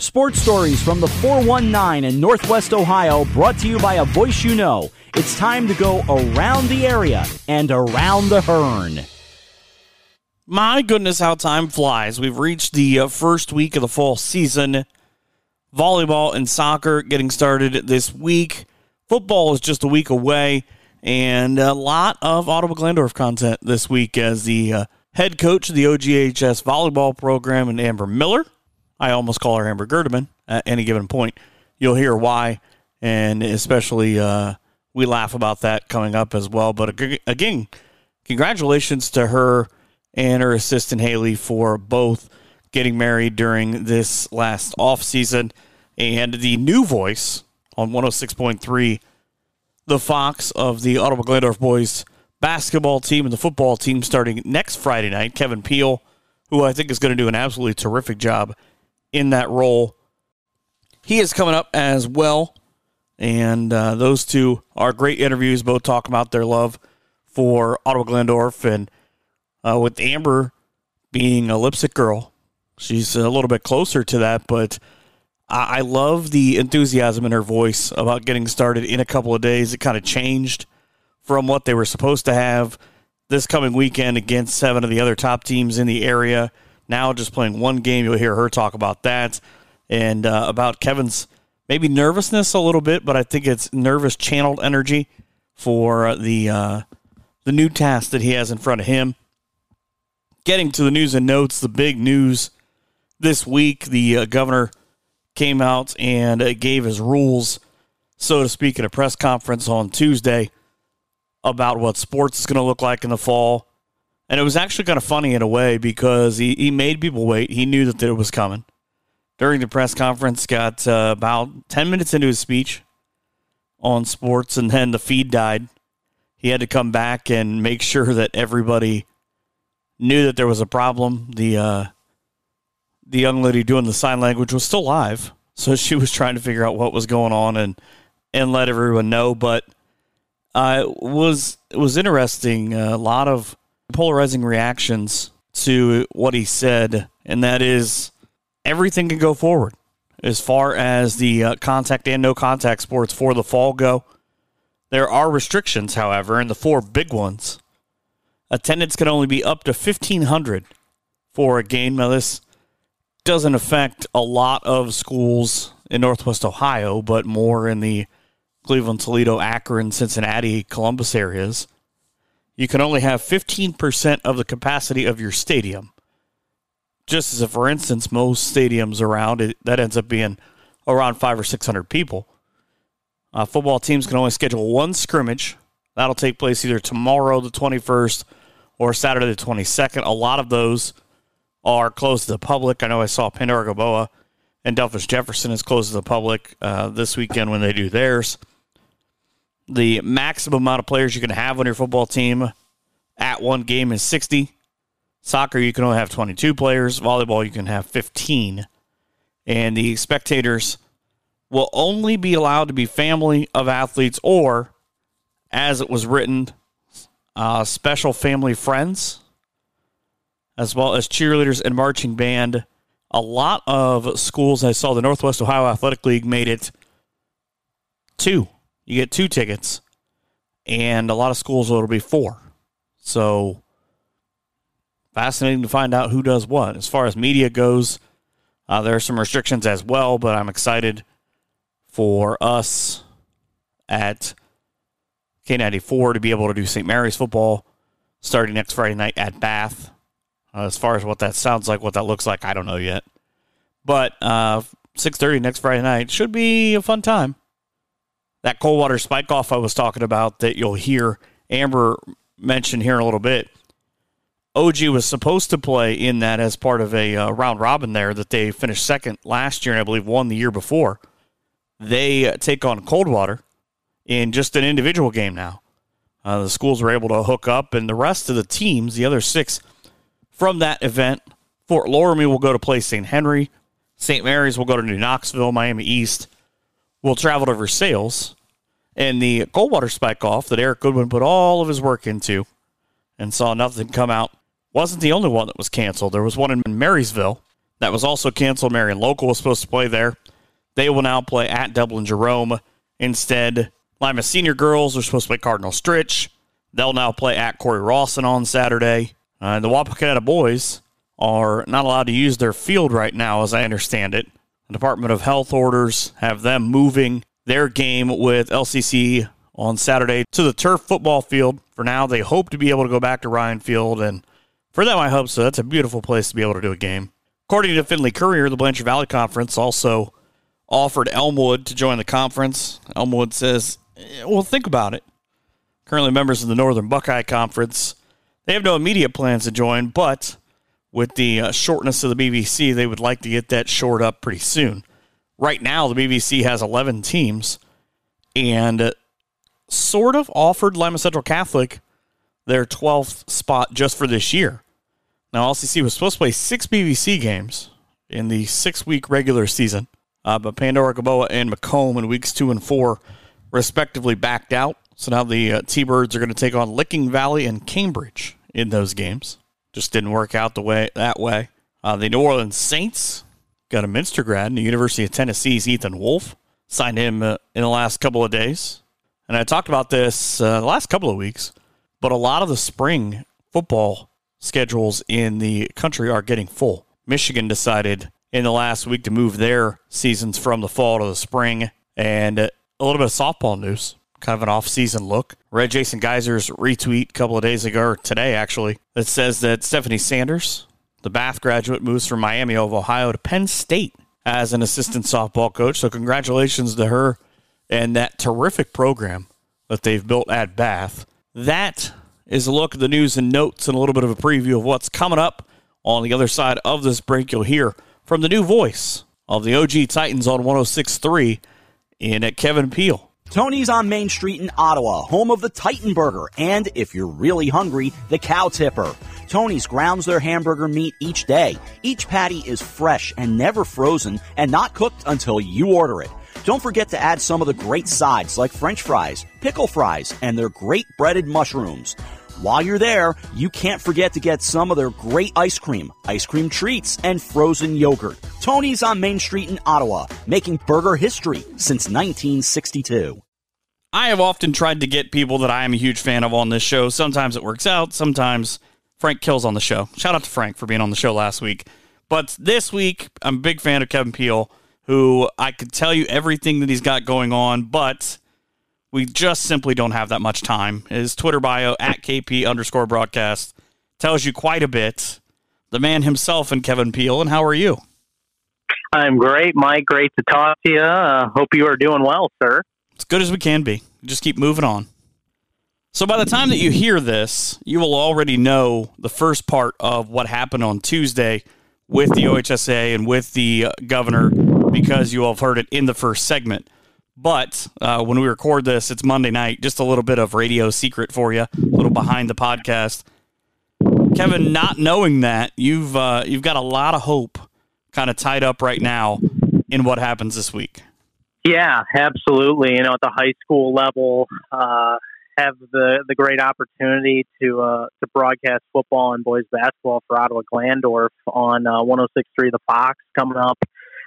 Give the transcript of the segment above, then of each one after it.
Sports stories from the 419 in Northwest Ohio brought to you by a voice you know. It's time to go around the area and around the Hearn. My goodness, how time flies. We've reached the uh, first week of the fall season. Volleyball and soccer getting started this week. Football is just a week away, and a lot of Ottawa Glandorf content this week as the uh, head coach of the OGHS volleyball program and Amber Miller I almost call her Amber Gerdeman at any given point. You'll hear why, and especially uh, we laugh about that coming up as well. But again, congratulations to her and her assistant Haley for both getting married during this last off season and the new voice on 106.3 the fox of the Ottawa Glandorf boys basketball team and the football team starting next Friday night Kevin Peel who I think is going to do an absolutely terrific job in that role. He is coming up as well. And uh, those two are great interviews, both talk about their love for Ottawa Glandorf and uh, with Amber being a Leipsic girl. She's a little bit closer to that, but I, I love the enthusiasm in her voice about getting started in a couple of days. It kind of changed from what they were supposed to have this coming weekend against seven of the other top teams in the area. Now, just playing one game, you'll hear her talk about that and uh, about Kevin's maybe nervousness a little bit, but I think it's nervous channeled energy for the uh, the new task that he has in front of him. Getting to the news and notes, the big news this week, the uh, governor came out and uh, gave his rules, so to speak, at a press conference on Tuesday about what sports is going to look like in the fall and it was actually kind of funny in a way because he, he made people wait. He knew that it was coming. During the press conference, got uh, about 10 minutes into his speech on sports, and then the feed died. He had to come back and make sure that everybody knew that there was a problem. The uh, the young lady doing the sign language was still live, so she was trying to figure out what was going on and and let everyone know. But uh, it was it was interesting. a lot of polarizing reactions to what he said, and that is everything can go forward as far as the uh, contact and no contact sports for the fall go. There are restrictions, however, and the four big ones. Attendance can only be up to 1,500 for a game. Now, this doesn't affect a lot of schools in Northwest Ohio, but more in the Cleveland, Toledo, Akron, Cincinnati, Columbus areas you can only have 15% of the capacity of your stadium. Just as for instance, most stadiums around it, that ends up being around five or 600 people. Uh, football teams can only schedule one scrimmage. That'll take place either tomorrow, the 21st, or Saturday, the 22nd. A lot of those are closed to the public. I know I saw Pandora and Delphos Jefferson is closed to the public uh, this weekend when they do theirs the maximum amount of players you can have on your football team at one game is 60. Soccer, you can only have 22 players. Volleyball, you can have 15. And the spectators will only be allowed to be family of athletes or, as it was written, uh, special family friends, as well as cheerleaders and marching band. A lot of schools, I saw the Northwest Ohio Athletic League made it two you get two tickets, and a lot of schools it'll be four. So fascinating to find out who does what. As far as media goes, uh, there are some restrictions as well, but I'm excited for us at K94 to be able to do St. Mary's football starting next Friday night at Bath. Uh, as far as what that sounds like, what that looks like, I don't know yet. But uh, 6.30 next Friday night should be a fun time that Coldwater spike off I was talking about that you'll hear Amber mention here in a little bit. OG was supposed to play in that as part of a uh, round robin there that they finished second last year and I believe won the year before. They take on Coldwater in just an individual game now. Uh, the schools were able to hook up, and the rest of the teams, the other six from that event, Fort Loramie will go to play St. Henry. St. Mary's will go to New Knoxville, Miami East will travel to Versailles. And the Coldwater spike off that Eric Goodwin put all of his work into and saw nothing come out wasn't the only one that was canceled. There was one in Marysville That was also canceled. Marion Local was supposed to play there. They will now play at Dublin Jerome instead. Lima Senior Girls are supposed to play Cardinal Stritch. They'll now play at Cory-Rawson on Saturday. Uh, the Wapakoneta boys are not allowed to use their field right now, as I understand it. Department of Health orders have them moving their game with LCC on Saturday to the turf football field. For now, they hope to be able to go back to Ryan Field, and for them, I hope so. That's a beautiful place to be able to do a game. According to Findlay Courier, the Blanchard Valley Conference also offered Elmwood to join the conference. Elmwood says, eh, well, think about it. Currently members of the Northern Buckeye Conference. They have no immediate plans to join, but with the uh, shortness of the BBC, they would like to get that short up pretty soon. Right now, the BBC has 11 teams and sort of offered Lima Central Catholic their 12th spot just for this year. Now, LCC was supposed to play six BBC games in the six week regular season, uh, but Pandora-Gilboa and McComb in weeks two and four respectively backed out. So now the uh, T Birds are going to take on Licking Valley and Cambridge in those games. Just didn't work out the way that way. Uh, the New Orleans Saints got a Minster grad the University of Tennessee's Ethan Wolf. Signed him uh, in the last couple of days. And I talked about this uh, the last couple of weeks, but a lot of the spring football schedules in the country are getting full. Michigan decided in the last week to move their seasons from the fall to the spring, and a little bit of softball news, kind of an off-season look. Read Jason Geyser's retweet a couple of days ago, or today actually, that says that Stephanie Sanders, the Bath graduate, moves from Miami of Ohio to Penn State as an assistant softball coach. So congratulations to her and that terrific program that they've built at Bath. That is a look at the news and notes and a little bit of a preview of what's coming up on the other side of this break. You'll hear from the new voice of the OG Titans on 106.3 in at Kevin Peel. Tony's on Main Street in Ottawa, home of the Titan Burger, and if you're really hungry, the Cow Tipper. Tony's grounds their hamburger meat each day. Each patty is fresh and never frozen and not cooked until you order it. Don't forget to add some of the great sides like french fries, pickle fries, and their great breaded mushrooms. While you're there, you can't forget to get some of their great ice cream, ice cream treats, and frozen yogurt. Tony's on Main Street in Ottawa, making burger history since 1962. I have often tried to get people that I am a huge fan of on this show. Sometimes it works out, sometimes Frank kills on the show. Shout out to Frank for being on the show last week. But this week, I'm a big fan of Kevin Peel, who I could tell you everything that he's got going on, but we just simply don't have that much time. His Twitter bio at KP underscore broadcast tells you quite a bit. The man himself and Kevin Peel. And how are you? I'm great, Mike. Great to talk to you. Uh, hope you are doing well, sir. As good as we can be. Just keep moving on. So by the time that you hear this, you will already know the first part of what happened on Tuesday with the OHSA and with the uh, governor because you all have heard it in the first segment. But uh, when we record this, it's Monday night. Just a little bit of radio secret for you, a little behind the podcast. Kevin, not knowing that, you've uh, you've got a lot of hope kind of tied up right now in what happens this week. Yeah, absolutely. You know, at the high school level, uh, have the the great opportunity to uh, to broadcast football and boys basketball for Ottawa Glandorf on uh, 106.3 The Fox coming up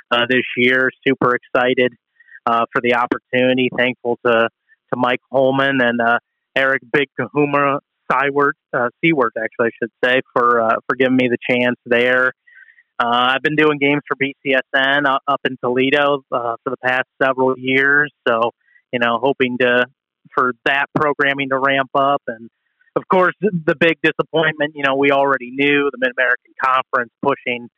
uh, this year. Super excited uh, for the opportunity. Thankful to to Mike Holman and uh, Eric Big Kahuna Seward, uh, Seward, actually, I should say, for uh, for giving me the chance there. Uh, I've been doing games for BCSN up in Toledo uh, for the past several years, so you know, hoping to for that programming to ramp up, and of course, the big disappointment. You know, we already knew the Mid American Conference pushing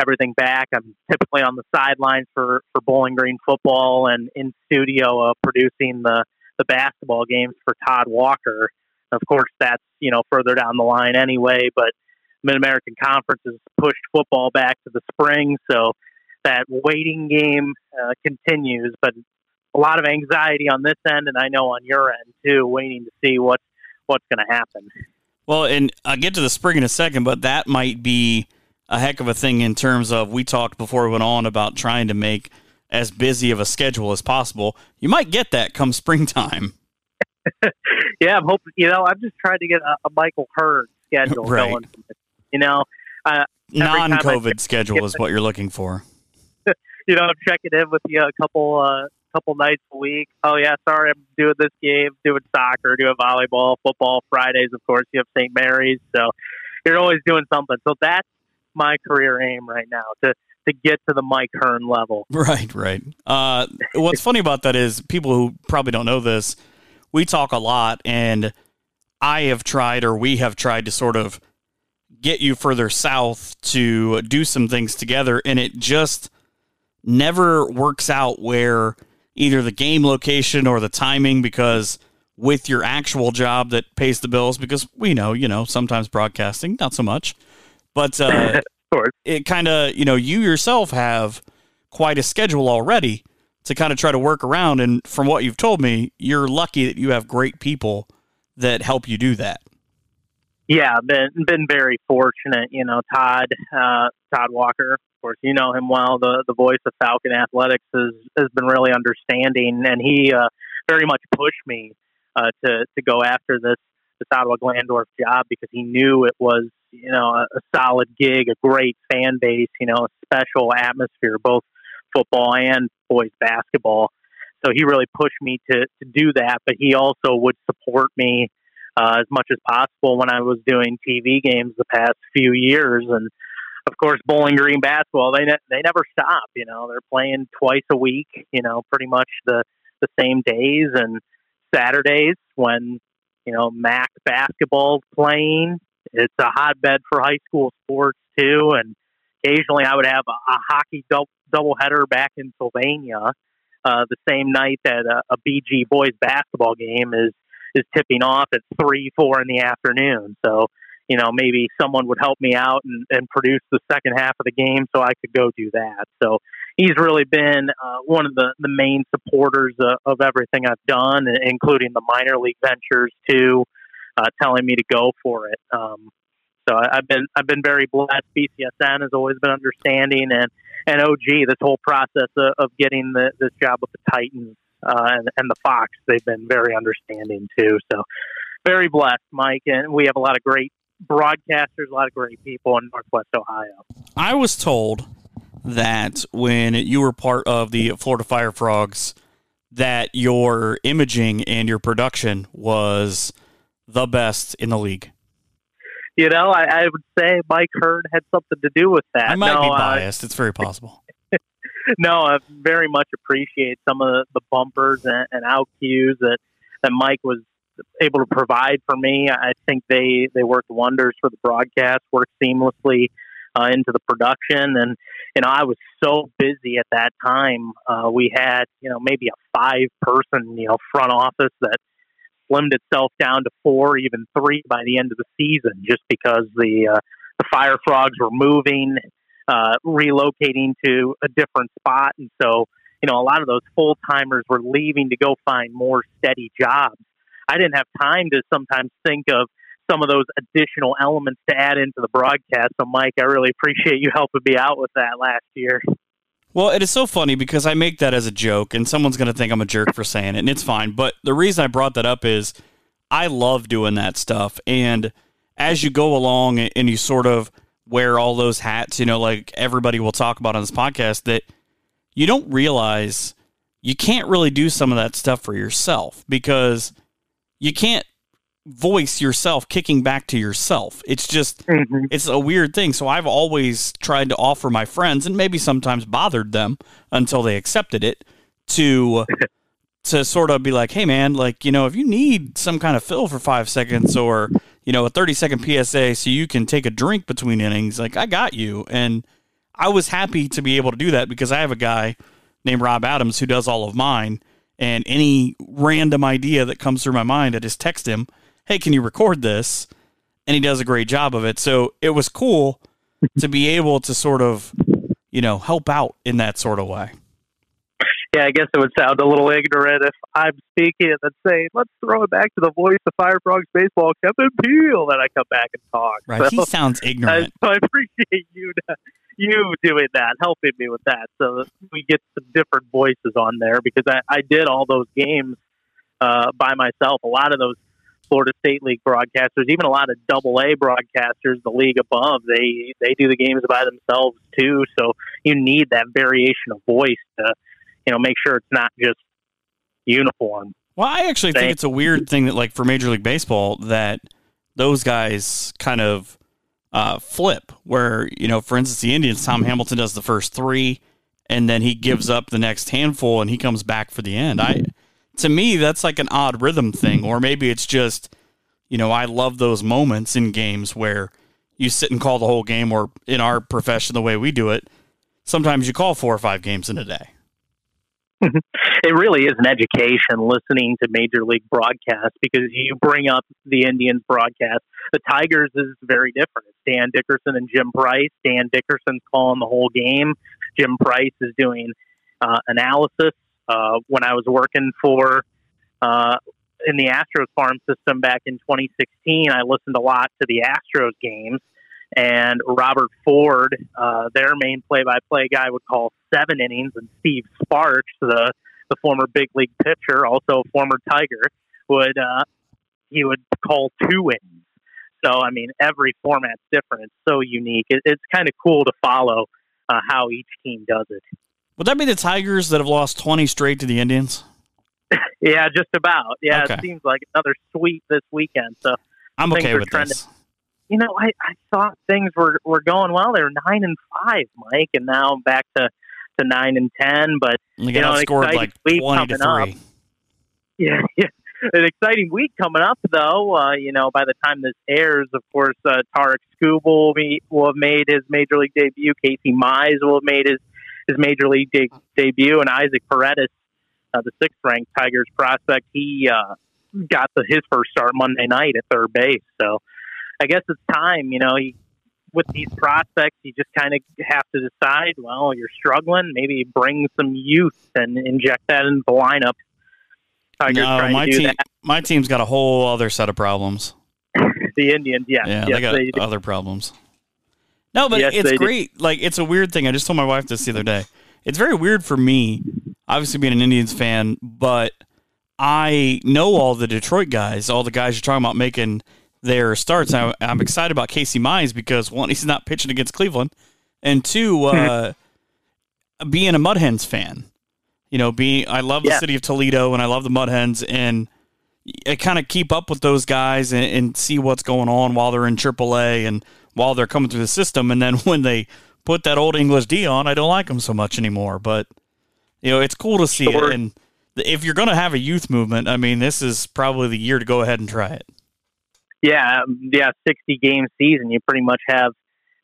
everything back. I'm typically on the sidelines for for Bowling Green football and in studio uh, producing the the basketball games for Todd Walker. Of course, that's you know further down the line anyway. But Mid American Conference has pushed football back to the spring, so that waiting game uh, continues. But a lot of anxiety on this end, and I know on your end too, waiting to see what what's going to happen. Well, and I'll get to the spring in a second, but that might be a heck of a thing in terms of we talked before we went on about trying to make as busy of a schedule as possible. You might get that come springtime. yeah, I'm hoping. You know, I'm just trying to get a, a Michael Hearn schedule right. going. You know, Uh, Non-COVID schedule is what you're looking for. you know, I'm checking in with you a couple uh, couple nights a week. Oh yeah, sorry, I'm doing this game, doing soccer, doing volleyball, football. Fridays, of course, you have St. Mary's, so you're always doing something. So that's my career aim right now to to get to the Mike Hearn level. Right, right. Uh, what's funny about that is people who probably don't know this, we talk a lot, and I have tried, or we have tried to sort of get you further south to do some things together, and it just never works out where either the game location or the timing because with your actual job that pays the bills because we know you know sometimes broadcasting not so much but uh, it kind of you know you yourself have quite a schedule already to kind of try to work around. And from what you've told me you're lucky that you have great people that help you do that. Yeah been been very fortunate you know todd uh, todd walker of course, you know him well. The the voice of Falcon Athletics has has been really understanding, and he uh, very much pushed me uh, to to go after this this Ottawa Glandorf job because he knew it was you know a, a solid gig, a great fan base, you know, a special atmosphere, both football and boys basketball. So he really pushed me to to do that, but he also would support me uh, as much as possible when I was doing TV games the past few years and of course, Bowling Green basketball they ne- they never stop. You know, they're playing twice a week. You know, pretty much the the same days and Saturdays when you know MAC basketball's playing. It's a hotbed for high school sports too, and occasionally I would have a, a hockey double doubleheader back in Sylvania uh, the same night that a, a BG boys basketball game is is tipping off at three, four in the afternoon. So you know, maybe someone would help me out and, and produce the second half of the game so I could go do that. So he's really been uh, one of the, the main supporters of, of everything I've done, including the minor league ventures too, uh, telling me to go for it. Um, so I, I've been I've been very blessed. BCSN has always been understanding, and and OG this whole process of, of getting the, this job with the Titans uh, and, and the Fox, they've been very understanding too. So very blessed, Mike, and we have a lot of great broadcasters, a lot of great people in Northwest Ohio. I was told that when you were part of the Florida Fire Frogs, that your imaging and your production was the best in the league. You know, I, I would say Mike Hearn had something to do with that. I might no, be biased. Uh, it's very possible. no, I very much appreciate some of the, the bumpers and, and out cues that, that Mike was able to provide for me. I think they they worked wonders for the broadcast, worked seamlessly uh, into the production, and you know I was so busy at that time. Uh, we had you know maybe a five person you know front office that slimmed itself down to four, even three by the end of the season, just because the uh, the Fire Frogs were moving, uh, relocating to a different spot, and so you know a lot of those full timers were leaving to go find more steady jobs. I didn't have time to sometimes think of some of those additional elements to add into the broadcast. So, Mike, I really appreciate you helping me out with that last year. Well, it is so funny because I make that as a joke, and someone's going to think I'm a jerk for saying it, and it's fine. But the reason I brought that up is I love doing that stuff. And as you go along and you sort of wear all those hats, you know, like everybody will talk about on this podcast, that you don't realize you can't really do some of that stuff for yourself because you can't voice yourself kicking back to yourself. It's just mm-hmm. it's a weird thing. So I've always tried to offer my friends and maybe sometimes bothered them until they accepted it to to sort of be like, "Hey man, like, you know, if you need some kind of fill for 5 seconds or, you know, a 30 second PSA so you can take a drink between innings, like I got you." And I was happy to be able to do that because I have a guy named Rob Adams who does all of mine and any random idea that comes through my mind, I just text him, "Hey, can you record this?" And he does a great job of it. So it was cool to be able to sort of, you know, help out in that sort of way. Yeah, I guess it would sound a little ignorant if I'm speaking and then saying, "Let's throw it back to the voice of Fire Frogs baseball, Kevin Peel," that I come back and talk. Right, so, he sounds ignorant. I, so I appreciate you you doing that, helping me with that, so we get some different voices on there because I, I did all those games uh, by myself. A lot of those Florida State League broadcasters, even a lot of Double A broadcasters, the league above, they they do the games by themselves too. So you need that variation of voice to, you know, make sure it's not just uniform. Well, I actually think it's a weird thing that, like, for Major League Baseball, that those guys kind of uh, flip. Where you know, for instance, the Indians, Tom Hamilton does the first three, and then he gives up the next handful, and he comes back for the end. I to me, that's like an odd rhythm thing, or maybe it's just, you know, I love those moments in games where you sit and call the whole game, or in our profession, the way we do it, sometimes you call four or five games in a day. it really is an education listening to major league broadcasts because you bring up the Indians broadcast. The Tigers is very different. It's Dan Dickerson and Jim Price. Dan Dickerson's calling the whole game. Jim Price is doing uh, analysis uh, when I was working for uh, in the Astros farm system back in 2016, I listened a lot to the Astros games, and Robert Ford, uh, their main play-by-play guy, would call seven innings, and Steve Sparks, the the former big league pitcher, also former Tiger, would uh, he would call two innings. So I mean, every format's different. It's so unique. It, it's kind of cool to follow uh, how each team does it. Would that be the Tigers that have lost 20 straight to the Indians? yeah, just about. Yeah, okay. it seems like another sweep this weekend. So I'm okay with trending. this. You know, I, I thought things were, were going well. They were nine and five, Mike, and now back to, to nine and ten. But you, you know, scored like twenty to three. Up. Yeah, yeah. An exciting week coming up, though. Uh, you know, by the time this airs, of course, uh, Tarik Skubal will, will have made his major league debut. Casey Mize will have made his his major league de- debut, and Isaac Paredes, uh, the sixth ranked Tigers prospect, he uh, got the, his first start Monday night at third base. So I guess it's time. You know, he, with these prospects, you just kind of have to decide. Well, you're struggling. Maybe bring some youth and inject that into the lineup. Tigers no, my team, that. my team's got a whole other set of problems. the Indians, yeah, yeah, yes, they got they other problems. No, but yes, it's great. Do. Like it's a weird thing. I just told my wife this the other day. It's very weird for me, obviously being an Indians fan, but I know all the Detroit guys, all the guys you're talking about making their starts. I, am excited about Casey Mize because one, he's not pitching against Cleveland, and two, uh, being a Mud Hens fan. You know, being I love the city of Toledo and I love the Mud Hens, and I kind of keep up with those guys and, and see what's going on while they're in AAA and while they're coming through the system. And then when they put that old English D on, I don't like them so much anymore. But you know, it's cool to see sure. it. And if you're going to have a youth movement, I mean, this is probably the year to go ahead and try it. Yeah, um, yeah, sixty game season. You pretty much have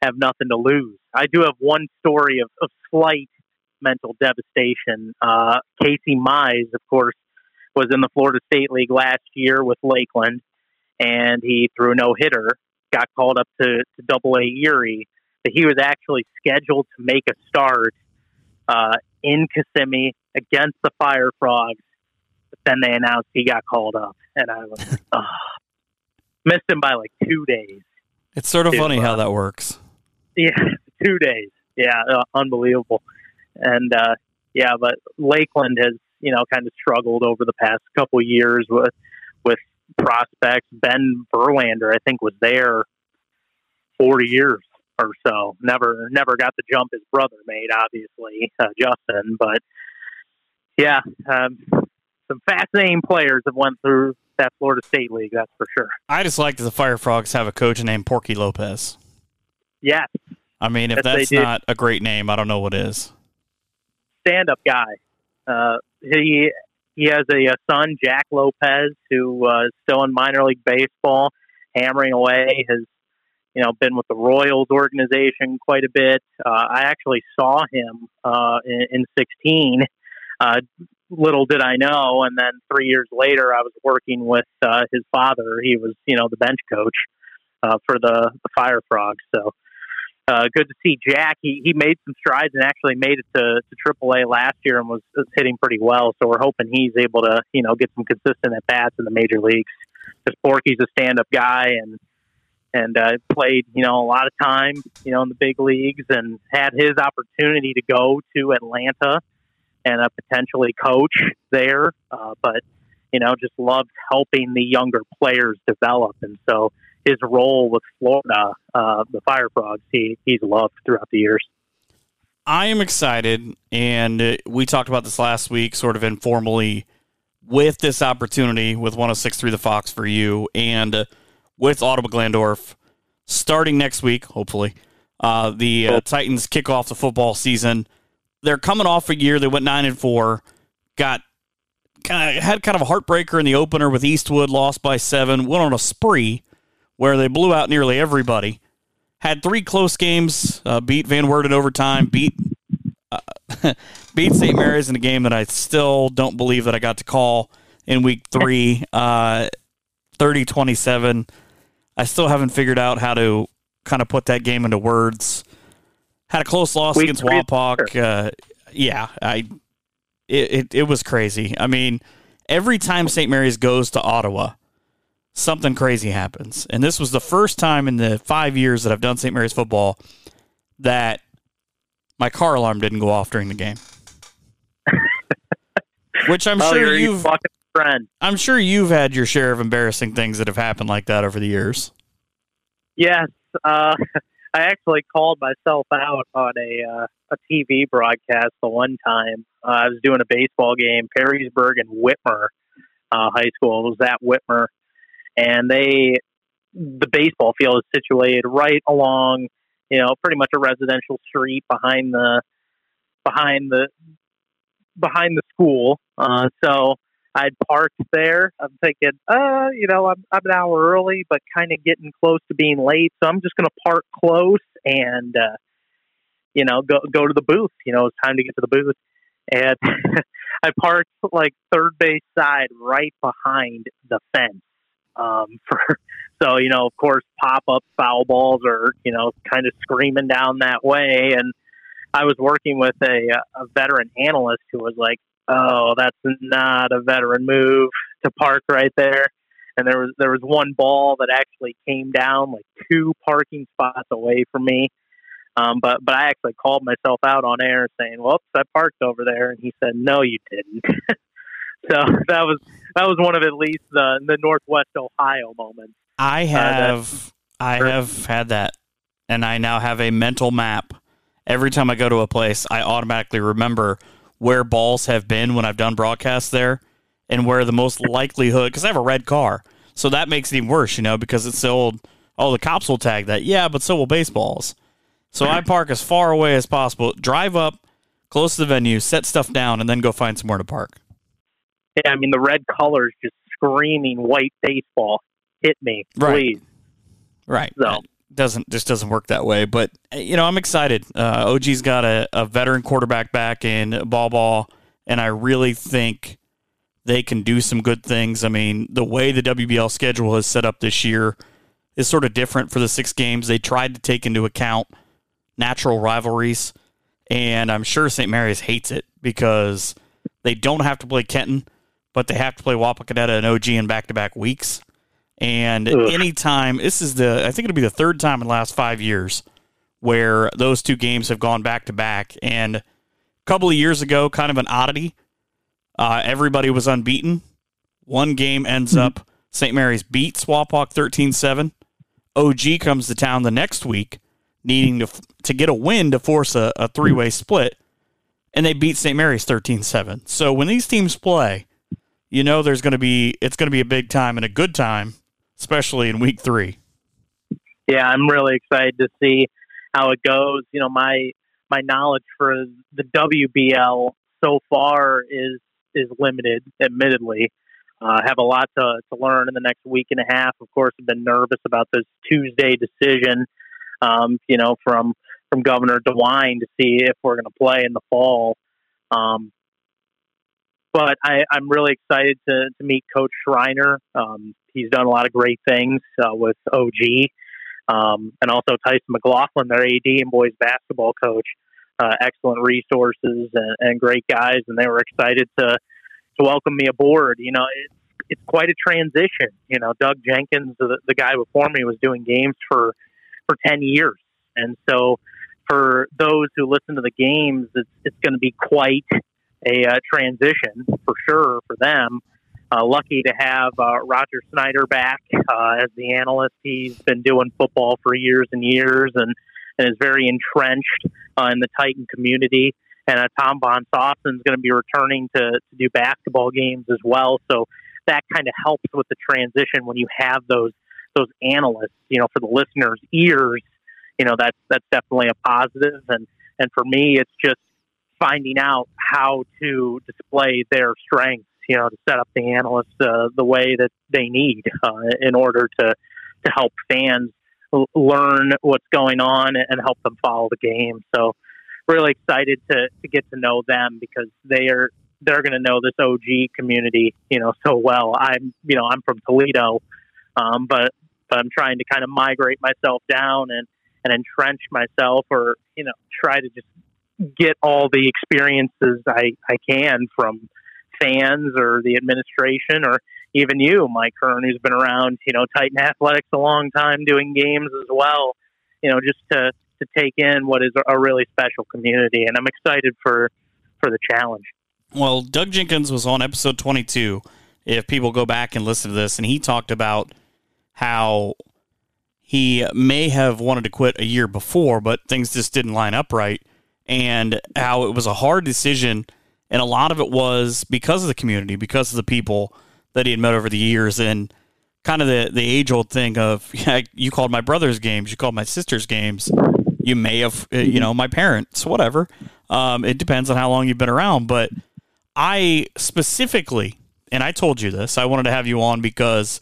have nothing to lose. I do have one story of, of slight mental devastation. Uh, Casey Mize, of course, was in the Florida State League last year with Lakeland, and he threw a no hitter got called up to, to Double A Erie, that he was actually scheduled to make a start uh, in Kissimmee against the Fire Frogs. But then they announced he got called up, and I was oh, missed him by like two days. It's sort of to, funny uh, how that works. Yeah, two days. Yeah, uh, unbelievable. And uh, yeah, but Lakeland has you know kind of struggled over the past couple years with with prospects. Ben Verlander, I think, was there 40 years or so. Never, never got the jump his brother made, obviously, uh, Justin. But yeah, um, some fascinating players have went through that Florida State League. That's for sure. I just like that the Fire Frogs have a coach named Porky Lopez. Yes. I mean, if that's not a great name, I don't know what is. Stand up guy. Uh, he he has a, a son, Jack Lopez, who uh, is still in minor league baseball, hammering away. Has you know been with the Royals organization quite a bit. Uh, I actually saw him uh, in, in 16. Uh, little did I know, and then three years later, I was working with uh, his father. He was you know the bench coach uh, for the, the Fire Frogs. So uh, good to see Jack. He, he made some strides and actually made it to, to AAA last year and was, was hitting pretty well. So we're hoping he's able to, you know, get some consistent at bats in the major leagues. Because Porky's a stand up guy and and uh, played, you know, a lot of time, you know, in the big leagues and had his opportunity to go to Atlanta and uh, potentially coach there. Uh, but you know, just loves helping the younger players develop. And so his role with Florida, uh, the Fire Frogs, he, he's loved throughout the years. I am excited, and we talked about this last week, sort of informally, with this opportunity with 106.3 The Fox for you, and with Ottawa Glandorf starting next week, hopefully. Uh, the uh, Titans kick off the football season. They're coming off a year they went nine and four, got kind of had kind of a heartbreaker in the opener with Eastwood, lost by seven, went on a spree where they blew out nearly everybody. Had three close games, uh, beat Van Wert in overtime, beat uh, beat St. Mary's in a game that I still don't believe that I got to call in week three, uh, 30-27. I still haven't figured out how to kind of put that game into words. Had a close loss week against Wapak. Uh, yeah, I it, it, it was crazy. I mean, every time St. Mary's goes to Ottawa, something crazy happens. And this was the first time in the five years that I've done St. Mary's football that my car alarm didn't go off during the game. Which I'm oh, sure you've friend. I'm sure you've had your share of embarrassing things that have happened like that over the years. Yes, uh, I actually called myself out on a uh, a TV broadcast the one time. Uh, I was doing a baseball game, Perrysburg and Whitmer uh, High School. It was at Whitmer, and they the baseball field is situated right along, you know, pretty much a residential street behind the behind the behind the school. Uh, so I'd parked there. I'm thinking, uh, you know, I'm, I'm an hour early, but kind of getting close to being late. So I'm just going to park close and, uh, you know, go go to the booth. You know, it's time to get to the booth. And I parked like third base side, right behind the fence. Um, for so you know, of course, pop up foul balls are you know kind of screaming down that way. And I was working with a, a veteran analyst who was like, oh, that's not a veteran move to park right there. And there was there was one ball that actually came down like two parking spots away from me. Um, but but I actually called myself out on air saying, "Whoops, I parked over there," and he said, "No, you didn't." so that was that was one of at least the the Northwest Ohio moments. I uh, have uh, I have had that, and I now have a mental map. Every time I go to a place, I automatically remember where balls have been when I've done broadcasts there and where the most likelihood, because I have a red car. So that makes it even worse, you know, because it's the old, oh, the cops will tag that. Yeah, but so will baseballs. So I park as far away as possible, drive up close to the venue, set stuff down, and then go find somewhere to park. Yeah, I mean, the red colors just screaming white baseball. Hit me, please. Right. So doesn't just doesn't work that way. But you know, I'm excited. Uh, OG's got a, a veteran quarterback back in Ball Ball, and I really think they can do some good things. I mean, the way the WBL schedule is set up this year is sort of different for the six games. They tried to take into account natural rivalries, and I'm sure St. Mary's hates it because they don't have to play Kenton, but they have to play Wapakoneta and OG in back to back weeks. And Ugh. anytime, this is the, I think it'll be the third time in the last five years where those two games have gone back to back. And a couple of years ago, kind of an oddity, uh, everybody was unbeaten. One game ends mm-hmm. up St. Mary's beats Wapak 13 7. OG comes to town the next week, needing to, to get a win to force a, a three way split. And they beat St. Mary's 13 7. So when these teams play, you know there's going to be it's going to be a big time and a good time especially in week three. Yeah, I'm really excited to see how it goes. You know, my my knowledge for the WBL so far is is limited, admittedly. Uh, have a lot to, to learn in the next week and a half. Of course, I've been nervous about this Tuesday decision, um, you know, from from Governor DeWine to see if we're going to play in the fall. Um, but I, am really excited to, to meet Coach Schreiner. Um, he's done a lot of great things uh, with OG, um, and also Tyson McLaughlin, their AD and boys basketball coach. Uh, excellent resources and, and, great guys, and they were excited to to welcome me aboard. You know, it's it's quite a transition. You know, Doug Jenkins, the, the guy before me, was doing games for for ten years, and so for those who listen to the games, it's it's going to be quite a uh, transition for sure for them. uh, lucky to have uh, Roger Snyder back uh, as the analyst. He's been doing football for years and years, and, and is very entrenched uh, in the Titan community. And uh, Tom Von is going to be returning to, to do basketball games as well. So that kind of helps with the transition when you have those those analysts. You know, for the listeners' ears, you know that's that's definitely a positive. And and for me, it's just finding out how to display their strengths. You know, to set up the analysts uh, the way that they need uh, in order to to help fans learn what's going on and help them follow the game. So really excited to, to get to know them because they are they're going to know this OG community, you know, so well. I'm, you know, I'm from Toledo, um, but but I'm trying to kind of migrate myself down and and entrench myself, or you know, try to just get all the experiences I I can from fans or the administration or even you, Mike Hearn, who's been around, you know, Titan Athletics a long time, doing games as well. You know, just to to take in what is a really special community, and I'm excited for for the challenge. Well, Doug Jenkins was on episode 22. If people go back and listen to this, and he talked about how he may have wanted to quit a year before, but things just didn't line up right, and how it was a hard decision, and a lot of it was because of the community, because of the people that he had met over the years, and kind of the the age old thing of yeah, you called my brother's games, you called my sister's games, you may have uh, you know my parents, whatever. Um, it depends on how long you've been around, but I specifically, and I told you this, I wanted to have you on because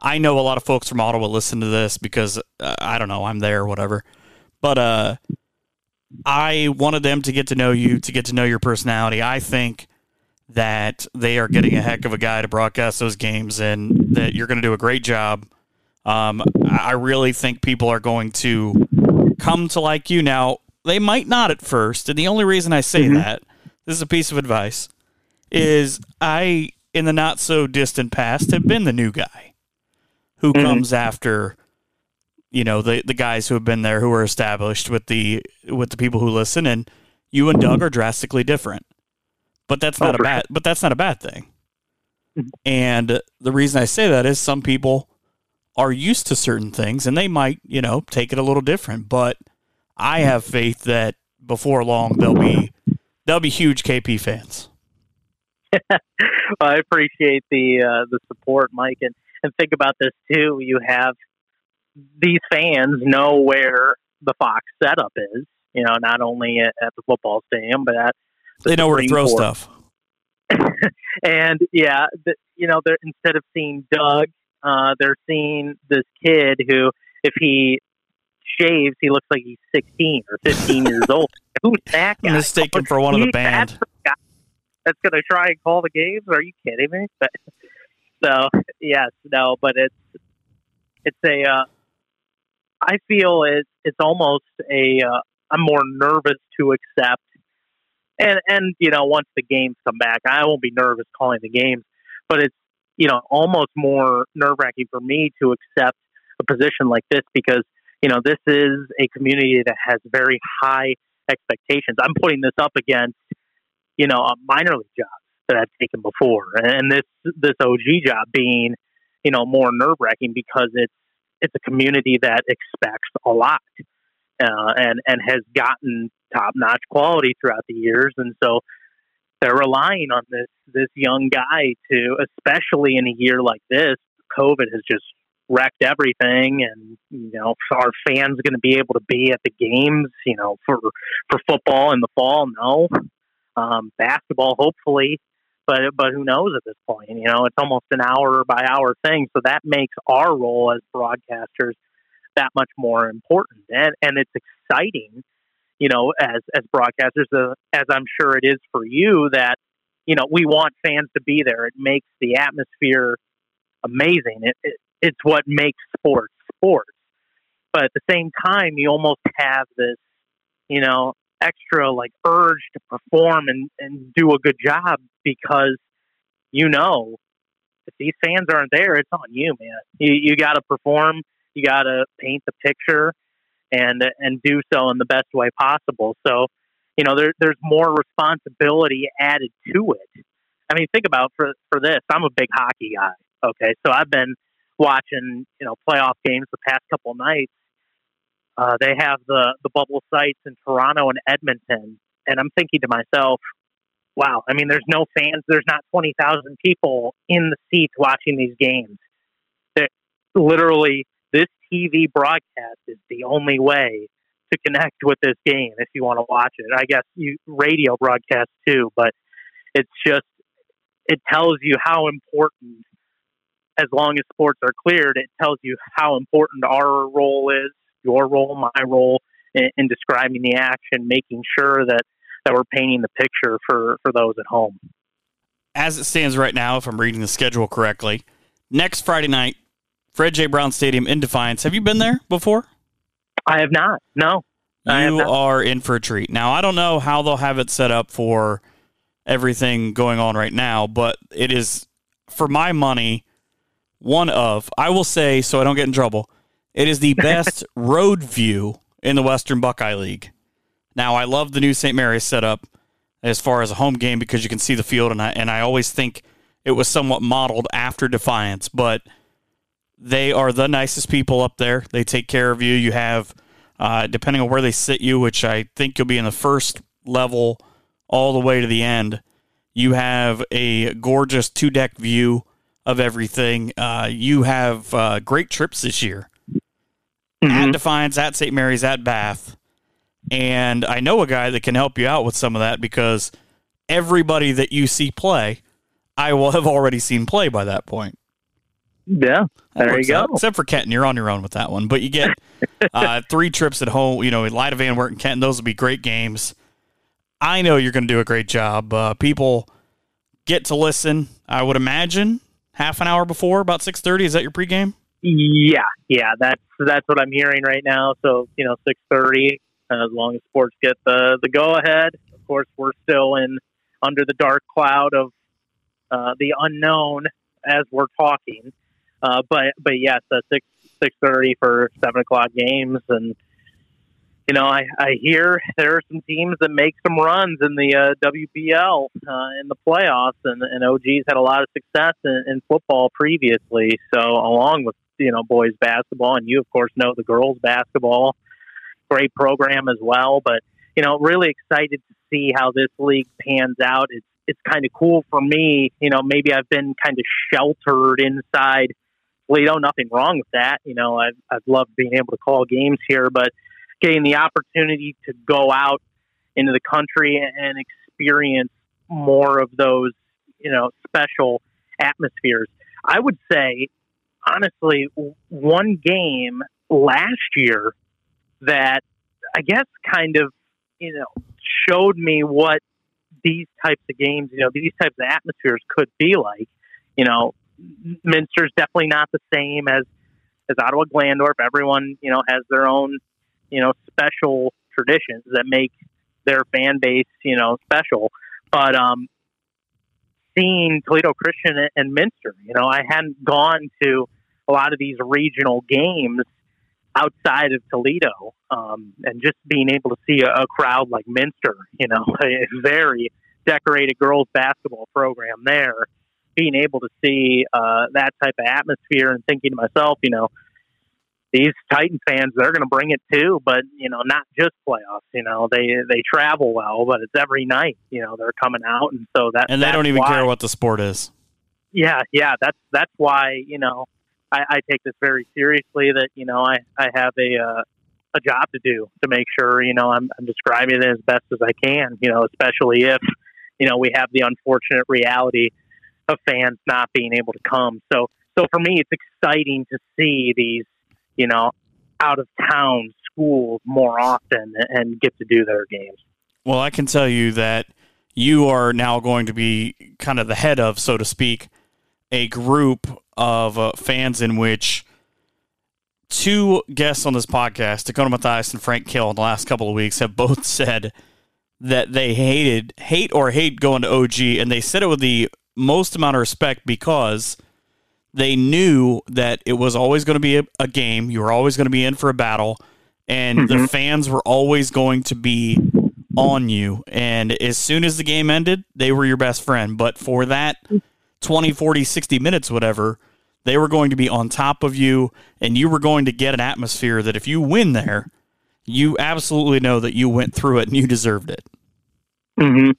I know a lot of folks from Ottawa listen to this because uh, I don't know, I'm there whatever. But uh, I wanted them to get to know you, to get to know your personality. I think that they are getting a heck of a guy to broadcast those games and that you're going to do a great job. Um, I really think people are going to come to like you. Now, they might not at first. And the only reason I say mm-hmm. that, this is a piece of advice is I, in the not so distant past, have been the new guy who mm-hmm. comes after, you know, the the guys who have been there who are established with the with the people who listen, and you and Doug are drastically different. But that's not oh, a bad. Sure. But that's not a bad thing. Mm-hmm. And the reason I say that is some people are used to certain things, and they might, you know, take it a little different. But I have faith that before long they'll be they'll be huge KP fans. well, I appreciate the uh, the support, Mike, and and think about this too. You have these fans know where the Fox setup is. You know, not only at, at the football stadium, but at the they know where to throw Court. stuff. and yeah, the, you know, they're instead of seeing Doug, uh, they're seeing this kid who, if he shaves, he looks like he's 16 or 15 years old. Who's that guy? Mistaken for one of the band that's going to try and call the games? Are you kidding me? But, so yes, no, but it's it's a. Uh, I feel it's it's almost a. Uh, I'm more nervous to accept, and and you know once the games come back, I won't be nervous calling the games, but it's you know almost more nerve wracking for me to accept a position like this because you know this is a community that has very high expectations. I'm putting this up against you know, a minor league job that I've taken before, and this this OG job being, you know, more nerve wracking because it's it's a community that expects a lot, uh, and and has gotten top notch quality throughout the years, and so they're relying on this this young guy to, especially in a year like this, COVID has just wrecked everything and you know are fans going to be able to be at the games you know for for football in the fall? No. Um, basketball, hopefully, but but who knows at this point? You know, it's almost an hour by hour thing, so that makes our role as broadcasters that much more important, and and it's exciting, you know, as as broadcasters, uh, as I'm sure it is for you that you know we want fans to be there. It makes the atmosphere amazing. It, it it's what makes sports sports. But at the same time, you almost have this, you know, extra like urge to perform and, and do a good job because you know if these fans aren't there, it's on you, man. You you got to perform. You got to paint the picture and and do so in the best way possible. So, you know, there, there's more responsibility added to it I mean, think about for for this. I'm a big hockey guy. Okay, so I've been watching you know playoff games the past couple nights. Uh, they have the the bubble sites in Toronto and Edmonton, and I'm thinking to myself, wow. I mean, there's no fans. There's not twenty thousand people in the seats watching these games. They're, literally, this TV broadcast is the only way to connect with this game if you want to watch it. I guess you radio broadcast too, but it's just it tells you how important as long as sports are cleared, it tells you how important our role is, your role, my role in, in describing the action, making sure that, that we're painting the picture for, for those at home. As it stands right now, if I'm reading the schedule correctly, next Friday night, Fred J. Brown Stadium in Defiance. Have you been there before? I have not. No. You are in for a treat. Now, I don't know how they'll have it set up for everything going on right now, but it is, for my money, one of, I will say, so I don't get in trouble, it is the best road view in the Western Buckeye League. Now, I love the new St. Mary's setup as far as a home game because you can see the field, and I, and I always think it was somewhat modeled after Defiance, but they are the nicest people up there. They take care of you. You have, uh, depending on where they sit you, which I think you'll be in the first level all the way to the end, you have a gorgeous two deck view of everything. Uh, you have uh, great trips this year mm-hmm. at Defiance, at St. Mary's, at Bath. And I know a guy that can help you out with some of that because everybody that you see play, I will have already seen play by that point. Yeah, there you go. Out. Except for Kenton, you're on your own with that one. But you get uh, three trips at home. You know, Elida Van Wert and Kenton, those will be great games. I know you're going to do a great job. Uh, people get to listen. I would imagine half an hour before, about six thirty. Is that your pregame? Yeah, yeah, that's that's what I'm hearing right now. So you know, six thirty. Uh, as long as sports get the the go ahead. Of course, we're still in under the dark cloud of uh, the unknown as we're talking. Uh, but but yes, uh, six six thirty for seven o'clock games, and you know I, I hear there are some teams that make some runs in the uh, WBL uh, in the playoffs, and, and OG's had a lot of success in, in football previously. So along with you know boys basketball, and you of course know the girls basketball, great program as well. But you know really excited to see how this league pans out. It's it's kind of cool for me. You know maybe I've been kind of sheltered inside Toledo. Nothing wrong with that. You know, I've, I've loved being able to call games here, but getting the opportunity to go out into the country and experience more of those, you know, special atmospheres. I would say, honestly, one game last year that I guess kind of, you know, showed me what these types of games, you know, these types of atmospheres could be like. You know, Minster's definitely not the same as as Ottawa Glandorf. Everyone, you know, has their own, you know, special traditions that make their fan base, you know, special. But um, seeing Toledo Christian and Minster, you know, I hadn't gone to a lot of these regional games outside of Toledo, um, and just being able to see a, a crowd like Minster, you know, a very decorated girls basketball program there being able to see uh, that type of atmosphere and thinking to myself, you know, these Titan fans, they're going to bring it too, but you know, not just playoffs. You know, they they travel well, but it's every night. You know, they're coming out, and so that and they don't even why, care what the sport is. Yeah, yeah, that's that's why you know I, I take this very seriously. That you know I I have a uh, a job to do to make sure you know I'm, I'm describing it as best as I can. You know, especially if you know we have the unfortunate reality of fans not being able to come. So, so for me, it's exciting to see these, you know, out of town schools more often and get to do their games. Well, I can tell you that you are now going to be kind of the head of, so to speak, a group of uh, fans in which two guests on this podcast, Dakota Mathias and Frank Kill, in the last couple of weeks have both said that they hated, hate or hate going to OG, and they said it with the most amount of respect because they knew that it was always going to be a, a, game. You were always going to be in for a battle, and mm-hmm. the fans were always going to be on you. And as soon as the game ended, they were your best friend. But for that 20, 40, 60 minutes, whatever, they were going to be on top of you and you were going to get an atmosphere that if you win there, you absolutely know that you went through it and you deserved it. Mm-hmm.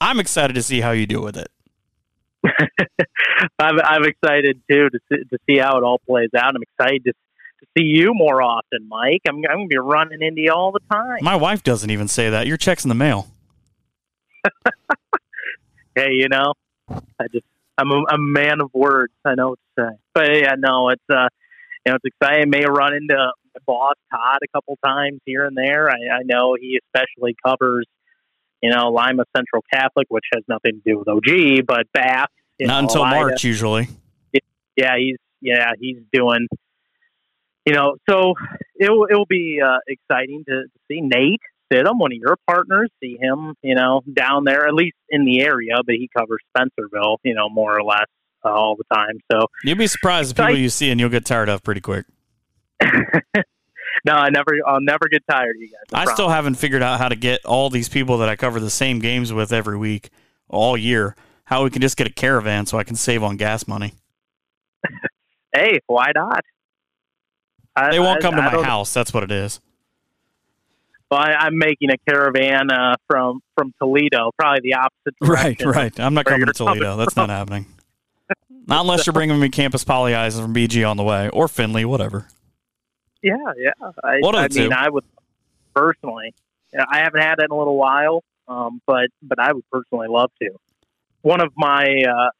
I'm excited to see how you do with it. I'm, I'm excited too to see, to see how it all plays out. I'm excited to, to see you more often, Mike. I'm, I'm going to be running into you all the time. My wife doesn't even say that. Your check's in the mail. hey, you know, I just I'm a, a man of words. I know what to say, but yeah, no, it's uh, you know, it's exciting. I May run into my boss Todd a couple times here and there. I, I know he especially covers, you know, Lima Central Catholic, which has nothing to do with OG, but Bath. Not know, until March, usually. Yeah, he's yeah he's doing. You know, so it will it will be uh, exciting to, to see Nate Stidham, one of your partners, see him, you know, down there, at least in the area, but he covers Spencerville, you know, more or less uh, all the time. So you'll be surprised the people you see and you'll get tired of pretty quick. no, I never, I'll never get tired of you guys. I, I still haven't figured out how to get all these people that I cover the same games with every week, all year, how we can just get a caravan so I can save on gas money. hey, why not? I, they won't come to my house. That's what it is. Well, I, am making a caravan uh, from from Toledo, probably the opposite. Right, right. I'm not coming to Toledo. That's not happening. Not unless you're bringing me Campus Pollyeyes from BG on the way, or Findlay, whatever. Yeah, yeah. I, what I mean, I would personally. I haven't had it in a little while, um, but but I would personally love to. One of my uh,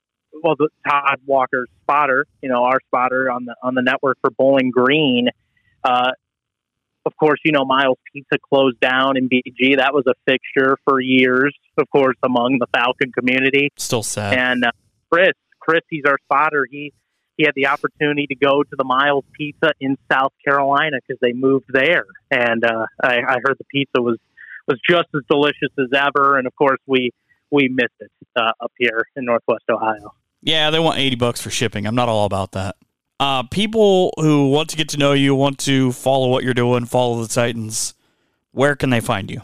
well, the Todd Walker spotter, you know, our spotter on the on the network for Bowling Green. Uh, of course, you know, Myles Pizza closed down in BG. That was a fixture for years, of course, among the Falcon community. Still sad. And uh, Chris, Chris, he's our spotter. He he had the opportunity to go to the Myles Pizza in South Carolina because they moved there, and uh, I, I heard the pizza was was just as delicious as ever. And of course, we we missed it uh, up here in Northwest Ohio. Yeah, they want eighty bucks for shipping. I'm not all about that. Uh, people who want to get to know you, want to follow what you're doing, follow the Titans, where can they find you?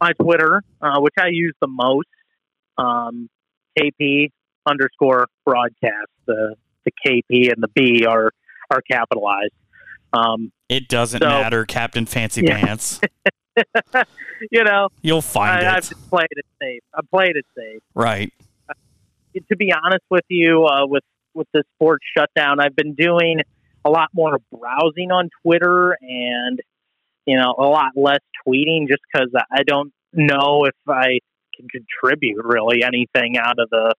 My Twitter, uh, which I use the most, um, KP underscore broadcast. The the KP and the B are are capitalized. Um, it doesn't so, matter, Captain Fancy yeah. Pants. you know, you'll find I, it. I've played it safe. I played it safe. Right. Uh, to be honest with you, uh, with with the sports shutdown, I've been doing a lot more browsing on Twitter and you know a lot less tweeting, just because I don't know if I can contribute really anything out of the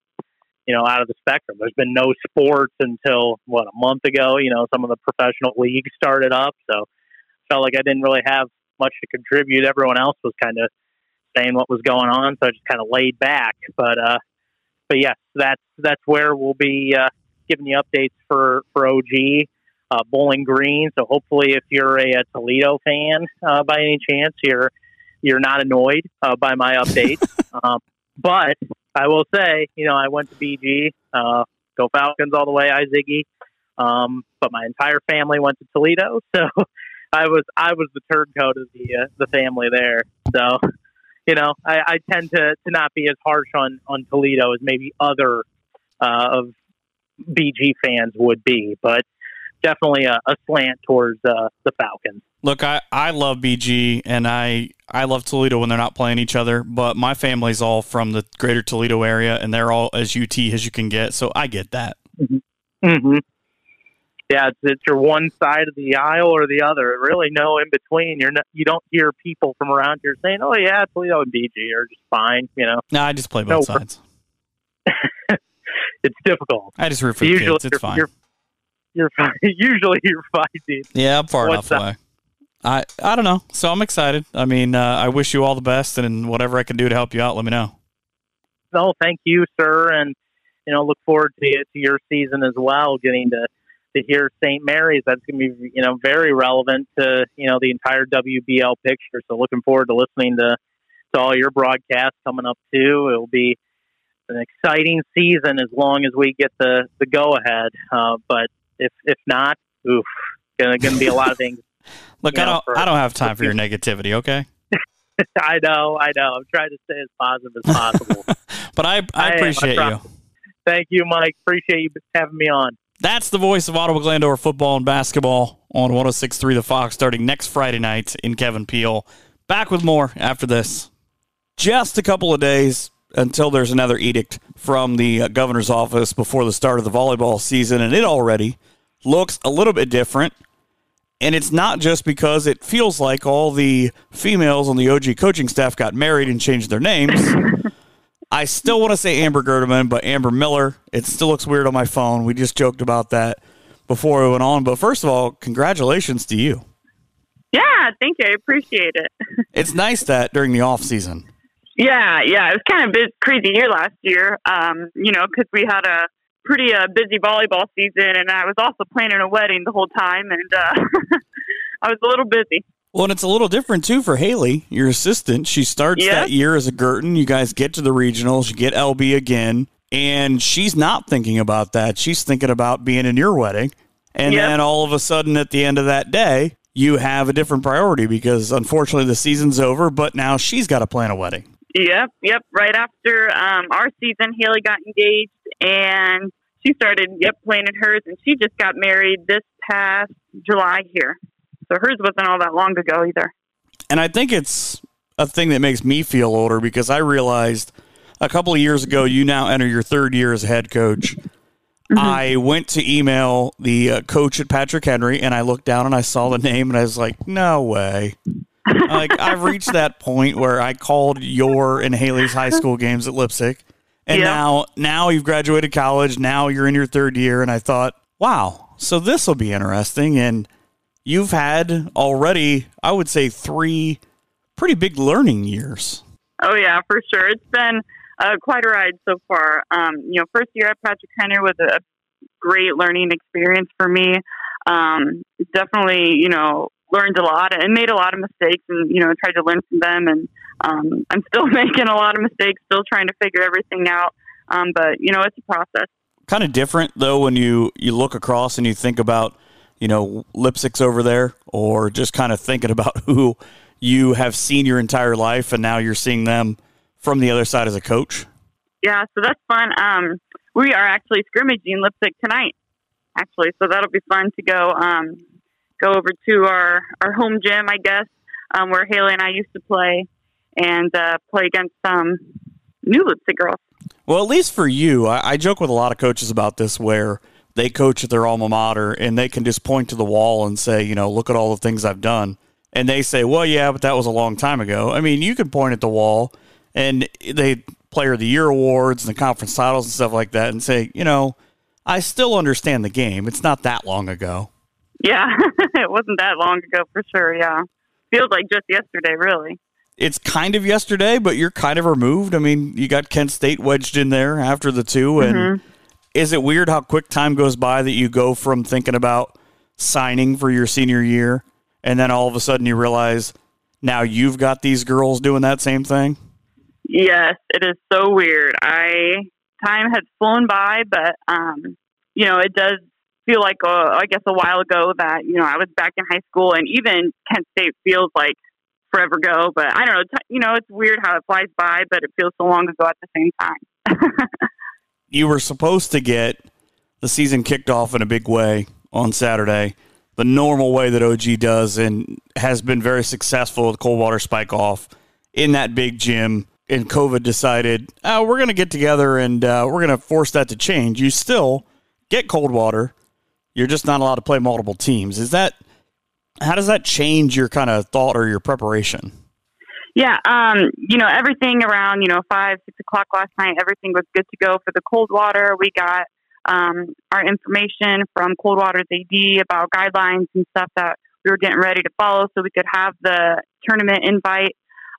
you know out of the spectrum. There's been no sports until what a month ago. You know, some of the professional leagues started up, so felt like I didn't really have much to contribute. Everyone else was kind of saying what was going on, so I just kind of laid back. But uh, but yes, that's that's where we'll be uh, giving you updates for for OG. Uh, Bowling Green. So hopefully, if you're a, a Toledo fan uh, by any chance, you're you're not annoyed uh, by my updates. um, but I will say, you know, I went to BG, uh, go Falcons all the way, I Ziggy. Um, but my entire family went to Toledo, so I was I was the turncoat of the uh, the family there. So, you know, I, I tend to, to not be as harsh on on Toledo as maybe other uh, of BG fans would be, but definitely a, a slant towards uh, the Falcons. Look, I, I love BG and I, I love Toledo when they're not playing each other, but my family's all from the greater Toledo area and they're all as UT as you can get. So I get that. Mm-hmm. mm-hmm. Yeah, it's, it's your one side of the aisle or the other. Really, no in between. You're not, you don't hear people from around here saying, "Oh yeah, Toledo and BG are just fine." You know. No, I just play both no, sides. it's difficult. I just root for usually kids. It's fine. You're fine. Usually you're fine, dude. Yeah, I'm far What's enough away. I I don't know. So I'm excited. I mean, uh, I wish you all the best, and whatever I can do to help you out, let me know. No, thank you, sir, and you know, look forward to to your season as well. Getting to to hear St. Mary's, that's going to be you know very relevant to you know the entire WBL picture. So looking forward to listening to to all your broadcasts coming up too. It'll be an exciting season as long as we get the the go ahead. Uh, but if if not, oof, gonna gonna be a lot of things. Look, I don't for, I don't have time for your negativity. Okay. I know, I know. I'm trying to stay as positive as possible. but I, I, I appreciate you. Thank you, Mike. Appreciate you having me on. That's the voice of Ottawa Glandorf football and basketball on 1063 The Fox starting next Friday night in Kevin Peel. Back with more after this. Just a couple of days until there's another edict from the uh, governor's office before the start of the volleyball season, and it already looks a little bit different. And it's not just because it feels like all the females on the OG coaching staff got married and changed their names. I still want to say Amber Gerdeman, but Amber Miller. It still looks weird on my phone. We just joked about that before we went on. But first of all, congratulations to you. Yeah, thank you. I appreciate it. it's nice that during the off season. Yeah, yeah, it was kind of a bit crazy year last year. Um, you know, because we had a pretty uh, busy volleyball season, and I was also planning a wedding the whole time, and uh, I was a little busy. Well, and it's a little different too for Haley, your assistant. She starts that year as a Girton. You guys get to the regionals, you get LB again, and she's not thinking about that. She's thinking about being in your wedding. And yep. then all of a sudden, at the end of that day, you have a different priority because unfortunately the season's over, but now she's got to plan a wedding. Yep, yep. Right after um, our season, Haley got engaged and she started, yep, planning hers, and she just got married this past July here. So hers wasn't all that long ago either. And I think it's a thing that makes me feel older because I realized a couple of years ago, you now enter your third year as head coach. Mm-hmm. I went to email the uh, coach at Patrick Henry and I looked down and I saw the name and I was like, no way. Like I've reached that point where I called your and Haley's high school games at Leipsic. And yeah. now now you've graduated college, now you're in your third year and I thought, wow, so this will be interesting and you've had already, I would say, three pretty big learning years. Oh yeah, for sure. It's been uh, quite a ride so far. Um, you know, first year at Patrick Henry was a great learning experience for me. Um, definitely, you know, learned a lot and made a lot of mistakes, and you know, tried to learn from them. And um, I'm still making a lot of mistakes, still trying to figure everything out. Um, but you know, it's a process. Kind of different though when you you look across and you think about you know, Leipsic's over there, or just kind of thinking about who you have seen your entire life and now you're seeing them from the other side as a coach? Yeah, so that's fun. Um, we are actually scrimmaging Leipsic tonight, actually, so that'll be fun to go um, go over to our, our home gym, I guess, um, where Haley and I used to play, and uh, play against some new Leipsic girls. Well, at least for you, I, I joke with a lot of coaches about this where – they coach at their alma mater and they can just point to the wall and say, you know, look at all the things I've done. And they say, well, yeah, but that was a long time ago. I mean, you can point at the wall and they player of the year awards and the conference titles and stuff like that and say, you know, I still understand the game. It's not that long ago. Yeah, it wasn't that long ago for sure. Yeah. Feels like just yesterday, really. It's kind of yesterday, but you're kind of removed. I mean, you got Kent State wedged in there after the two, and mm-hmm is it weird how quick time goes by that you go from thinking about signing for your senior year and then all of a sudden you realize now you've got these girls doing that same thing? Yes, it is so weird. I time has flown by, but um, you know, it does feel like uh, I guess a while ago that you know I was back in high school, and even Kent State feels like forever ago. But I don't know, t- you know, it's weird how it flies by, but it feels so long ago at the same time. you were supposed to get the season kicked off in a big way on Saturday, the normal way that OG does, and has been very successful with Coldwater Spike Off in that big gym. And COVID decided, oh, we're going to get together and uh, we're going to force that to change. You still get Coldwater. You're just not allowed to play multiple teams. Is that how does that change your kind of thought or your preparation? Yeah, um, you know, everything around, you know, five, six o'clock last night, everything was good to go for the Coldwater. We got um, our information from Coldwater's AD about guidelines and stuff that we were getting ready to follow so we could have the tournament invite.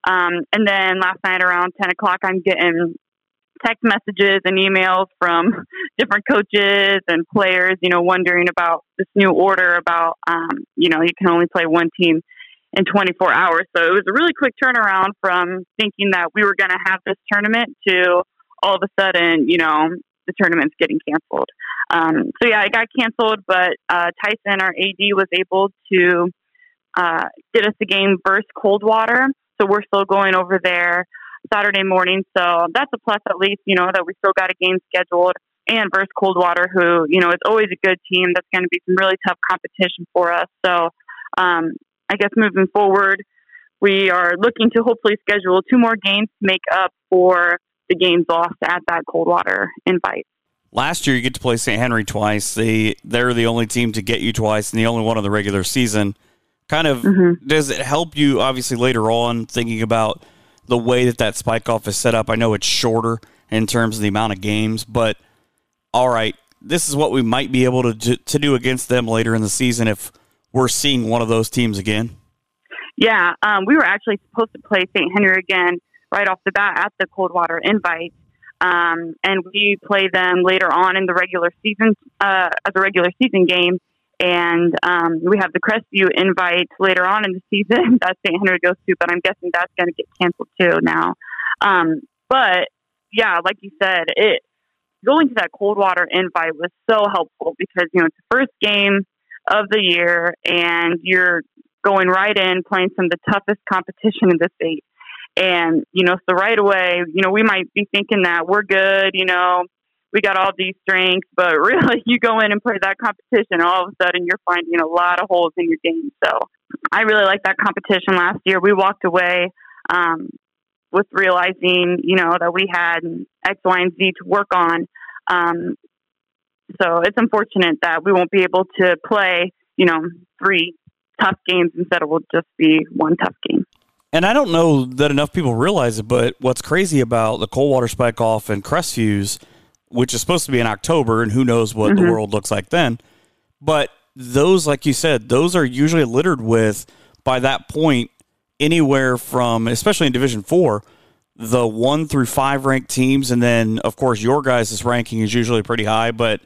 Um, and then last night around 10 o'clock, I'm getting text messages and emails from different coaches and players, you know, wondering about this new order about, um, you know, you can only play one team in 24 hours. So it was a really quick turnaround from thinking that we were going to have this tournament to all of a sudden, you know, the tournament's getting canceled. Um, so yeah, it got canceled, but uh, Tyson, our AD, was able to uh, get us a game versus Coldwater. so we're still going over there Saturday morning. So that's a plus, at least, you know, that we still got a game scheduled. And versus Coldwater, who, you know, is always a good team. That's going to be some really tough competition for us. So um, I guess moving forward, we are looking to hopefully schedule two more games to make up for the games lost at that Coldwater invite. Last year, you get to play St. Henry twice. They they're the only team to get you twice, and the only one in the regular season. Kind of mm-hmm. does it help you? Obviously, later on, thinking about the way that that spike off is set up. I know it's shorter in terms of the amount of games, but all right, this is what we might be able to to do against them later in the season if we're seeing one of those teams again. Yeah, um, we were actually supposed to play St. Henry again right off the bat at the Coldwater Invite, um, and we play them later on in the regular season uh, as a regular season game. And um, we have the Crestview invite later on in the season that St. Henry goes to, but I'm guessing that's going to get canceled too now. Um, but yeah, like you said, it going to that Coldwater invite was so helpful because you know it's the first game of the year, and you're going right in playing some of the toughest competition in the state. And, you know, so right away, you know, we might be thinking that we're good, you know, we got all these strengths, but really you go in and play that competition, all of a sudden you're finding a lot of holes in your game. So I really like that competition last year. We walked away um, with realizing, you know, that we had X, Y, and Z to work on. Um, so it's unfortunate that we won't be able to play, you know, three tough games instead of will just be one tough game. And I don't know that enough people realize it, but what's crazy about the Coldwater Spike Off and Crestviews, which is supposed to be in October, and who knows what mm-hmm. the world looks like then. But those, like you said, those are usually littered with, by that point, anywhere from, especially in Division Four, the one through five ranked teams, and then of course your guys' ranking is usually pretty high. But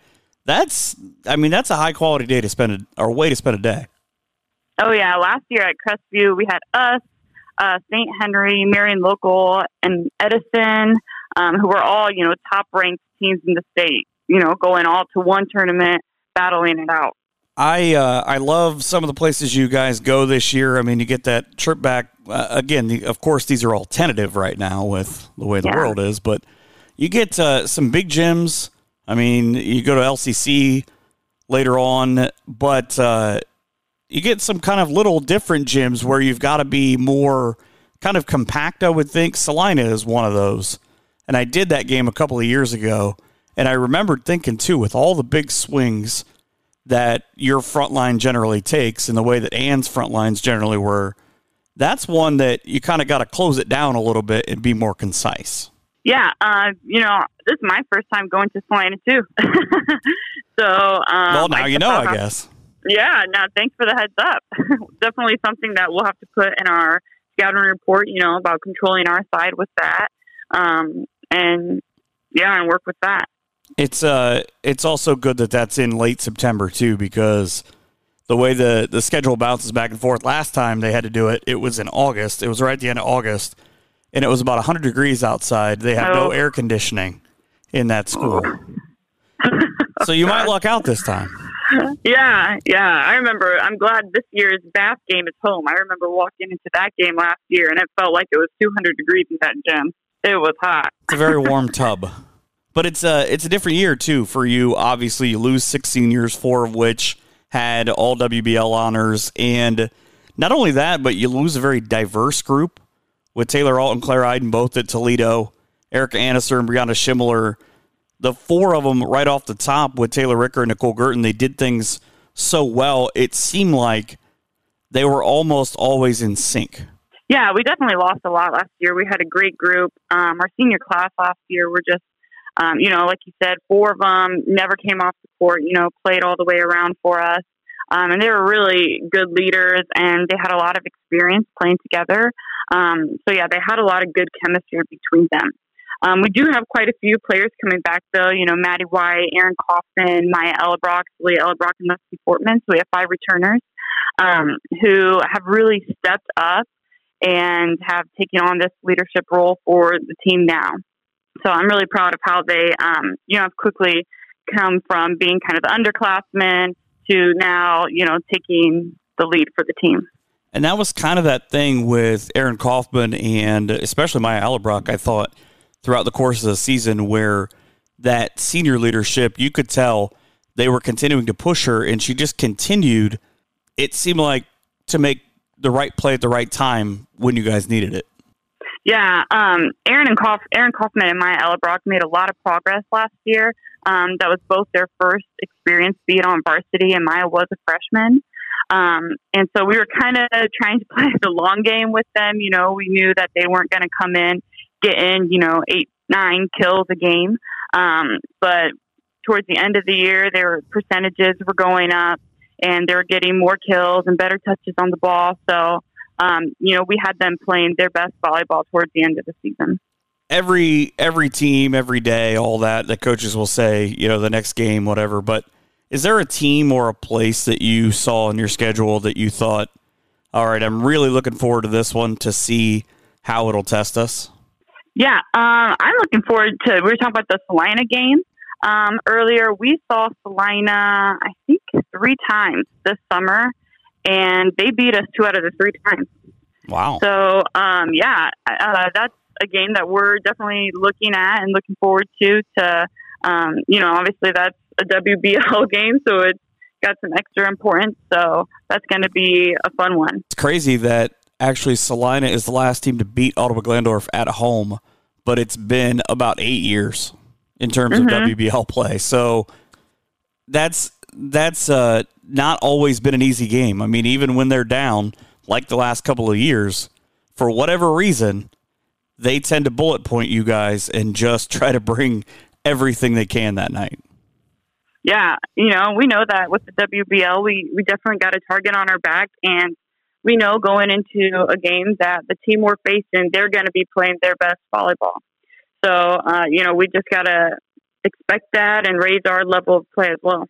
that's, I mean, that's a high quality day to spend a, or way to spend a day. Oh yeah, last year at Crestview we had us, uh, St. Henry, Marion Local, and Edison, um, who were all you know top ranked teams in the state. You know, going all to one tournament, battling it out. I uh, I love some of the places you guys go this year. I mean, you get that trip back uh, again. The, of course, these are all tentative right now with the way the yeah. world is, but you get uh, some big gyms. I mean, you go to LCC later on, but uh, you get some kind of little different gyms where you've got to be more kind of compact, I would think. Celina is one of those. And I did that game a couple of years ago. And I remembered thinking, too, with all the big swings that your front line generally takes and the way that Ann's front lines generally were, that's one that you kind of got to close it down a little bit and be more concise. Yeah, uh, you know, this is my first time going to Celina, too. so, um, well, now I you know, I guess. Yeah, now thanks for the heads up. Definitely something that we'll have to put in our scouting report, you know, about controlling our side with that. Um, and yeah, and work with that. It's uh it's also good that that's in late September too because the way the the schedule bounces back and forth. Last time they had to do it, it was in August. It was right at the end of August, and it was about 100 degrees outside. They have oh. no air conditioning in that school. so you might luck out this time yeah, yeah. I remember. I'm glad this year's Bath game is home. I remember walking into that game last year, and it felt like it was 200 degrees in that gym. It was hot. It's a very warm tub, but it's a it's a different year too for you. Obviously, you lose six seniors, four of which had all WBL honors, and not only that, but you lose a very diverse group with Taylor Alt and Claire Iden both at Toledo, Erica Annister and Brianna Schimmoeller the four of them right off the top with Taylor Ricker and Nicole Gurton, they did things so well. It seemed like they were almost always in sync. Yeah, we definitely lost a lot last year. We had a great group. Um, our senior class last year were just, um, you know, like you said, four of them never came off the court, you know, played all the way around for us. Um, and they were really good leaders and they had a lot of experience playing together. Um, so, yeah, they had a lot of good chemistry between them. Um, we do have quite a few players coming back, though. You know, Maddie White, Aaron Kaufman, Maya Ellerbrock, Leah Ellerbrock, and Leslie Fortman. So we have five returners um, who have really stepped up and have taken on this leadership role for the team now. So I'm really proud of how they, um, you know, have quickly come from being kind of underclassmen to now, you know, taking the lead for the team. And that was kind of that thing with Aaron Kaufman and especially Maya Ellerbrock, I thought, throughout the course of the season, where that senior leadership, you could tell they were continuing to push her, and she just continued. It seemed like to make the right play at the right time when you guys needed it. Yeah, um, Aaron and Kauf- Aaron Kaufman and Maya Ellerbrock made a lot of progress last year. Um, that was both their first experience being on varsity, and Maya was a freshman. Um, and so we were kind of trying to play the long game with them. You know, we knew that they weren't going to come in, get in, you know, eight, nine kills a game. Um, but towards the end of the year, their percentages were going up and they were getting more kills and better touches on the ball. So, um, you know, we had them playing their best volleyball towards the end of the season. Every every team, every day, all that the coaches will say, you know, the next game, whatever. But is there a team or a place that you saw in your schedule that you thought, all right, I'm really looking forward to this one to see how it'll test us? Yeah, um, I'm looking forward to. We were talking about the Celina game um, earlier. We saw Celina, I think, three times this summer, and they beat us two out of the three times. Wow. So, um, yeah, uh, that's a game that we're definitely looking at and looking forward to. To um, you know, obviously that's a WBL game, so it's got some extra importance. So that's going to be a fun one. It's crazy that actually Celina is the last team to beat Ottawa Glandorf at home, but it's been about eight years in terms mm-hmm. of WBL play. So that's that's uh, not always been an easy game. I mean, even when they're down, like the last couple of years, for whatever reason, they tend to bullet point you guys and just try to bring everything they can that night. Yeah, you know, we know that with the WBL, we, we definitely got a target on our back, and we know going into a game that the team we're facing, they're going to be playing their best volleyball. So, uh, you know, we just got to expect that and raise our level of play as well.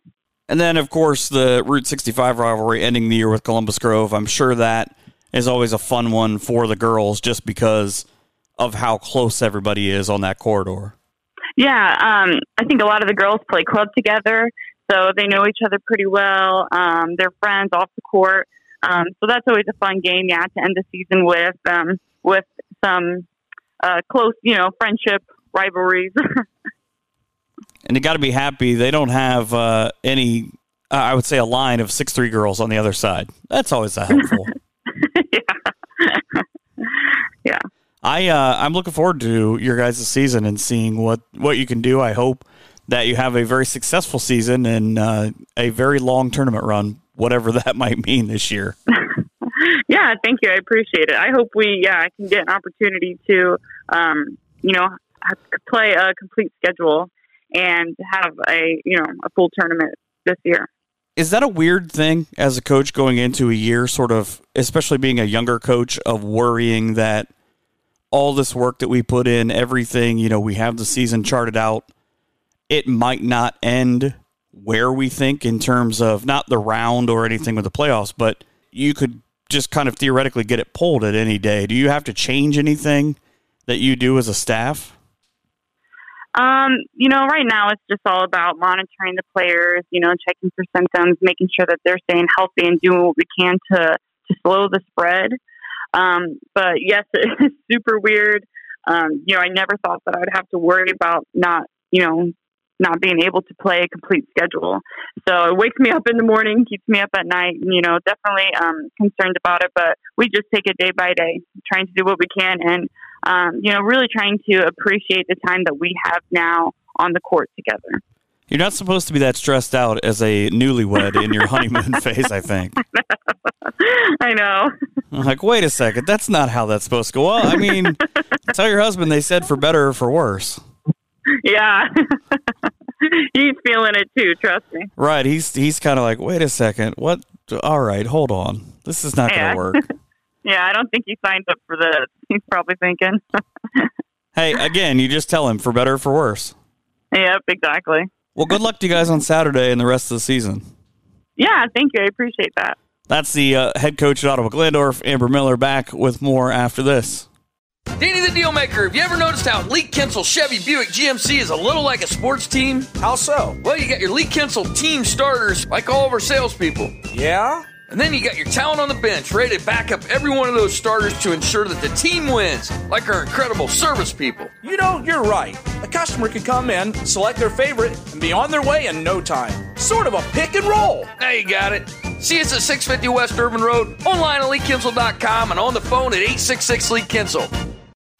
And then, of course, the Route 65 rivalry ending the year with Columbus Grove. I'm sure that is always a fun one for the girls just because of how close everybody is on that corridor. Yeah, um, I think a lot of the girls play club together, so they know each other pretty well. Um, they're friends off the court, um, so that's always a fun game. Yeah, to end the season with um, with some uh, close, you know, friendship rivalries. and you got to be happy they don't have uh, any. Uh, I would say a line of six three girls on the other side. That's always a helpful. yeah. yeah. I uh, I'm looking forward to your guys' season and seeing what what you can do. I hope that you have a very successful season and uh, a very long tournament run, whatever that might mean this year. Yeah, thank you. I appreciate it. I hope we yeah I can get an opportunity to um, you know play a complete schedule and have a you know a full tournament this year. Is that a weird thing as a coach going into a year, sort of, especially being a younger coach, of worrying that all this work that we put in, everything, you know, we have the season charted out. It might not end where we think in terms of not the round or anything with the playoffs, but you could just kind of theoretically get it pulled at any day. Do you have to change anything that you do as a staff? Um, you know, right now it's just all about monitoring the players, you know, checking for symptoms, making sure that they're staying healthy and doing what we can to to slow the spread. Um, but yes, it's super weird. Um, you know, I never thought that I would have to worry about not, you know, not being able to play a complete schedule. So it wakes me up in the morning, keeps me up at night. And, you know, definitely um, concerned about it, but we just take it day by day, trying to do what we can, and um, you know, really trying to appreciate the time that we have now on the court together. You're not supposed to be that stressed out as a newlywed in your honeymoon phase, I think. I know. I'm like, wait a second, that's not how that's supposed to go. Well, I mean, tell your husband they said for better or for worse. Yeah. he's feeling it too, trust me. Right. He's he's kind of like, wait a second, what? All right, hold on. This is not yeah. going to work. yeah, I don't think he signed up for this. He's probably thinking. hey, again, you just tell him for better or for worse. Yep, exactly. Well, good luck to you guys on Saturday and the rest of the season. Yeah, thank you. I appreciate that. That's the uh, head coach at Ottawa Glandorf, Amber Miller, back with more after this. Danny the Dealmaker, have you ever noticed how Lee Kinstle Chevy Buick GMC is a little like a sports team? How so? Well, you got your Lee Kinstle team starters, like all of our salespeople. Yeah? And then you got your talent on the bench ready to back up every one of those starters to ensure that the team wins, like our incredible service people. You know, you're right. A customer can come in, select their favorite, and be on their way in no time. Sort of a pick and roll. Now you got it. See us at 650 West Urban Road, online at leekinstle.com, and on the phone at 866 Lee Kinstle.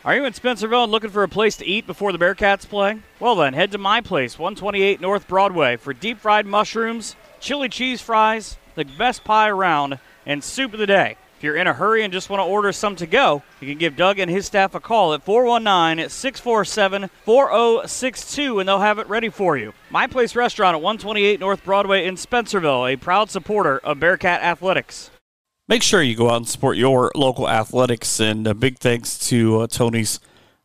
Are you in Spencerville and looking for a place to eat before the Bearcats play? Well, then, head to my place, 128 North Broadway, for deep fried mushrooms, chili cheese fries, the best pie around, and soup of the day. If you're in a hurry and just want to order some to go, you can give Doug and his staff a call at 419 647 4062 and they'll have it ready for you. My Place Restaurant at 128 North Broadway in Spencerville, a proud supporter of Bearcat Athletics. Make sure you go out and support your local athletics, and a big thanks to uh, Tony's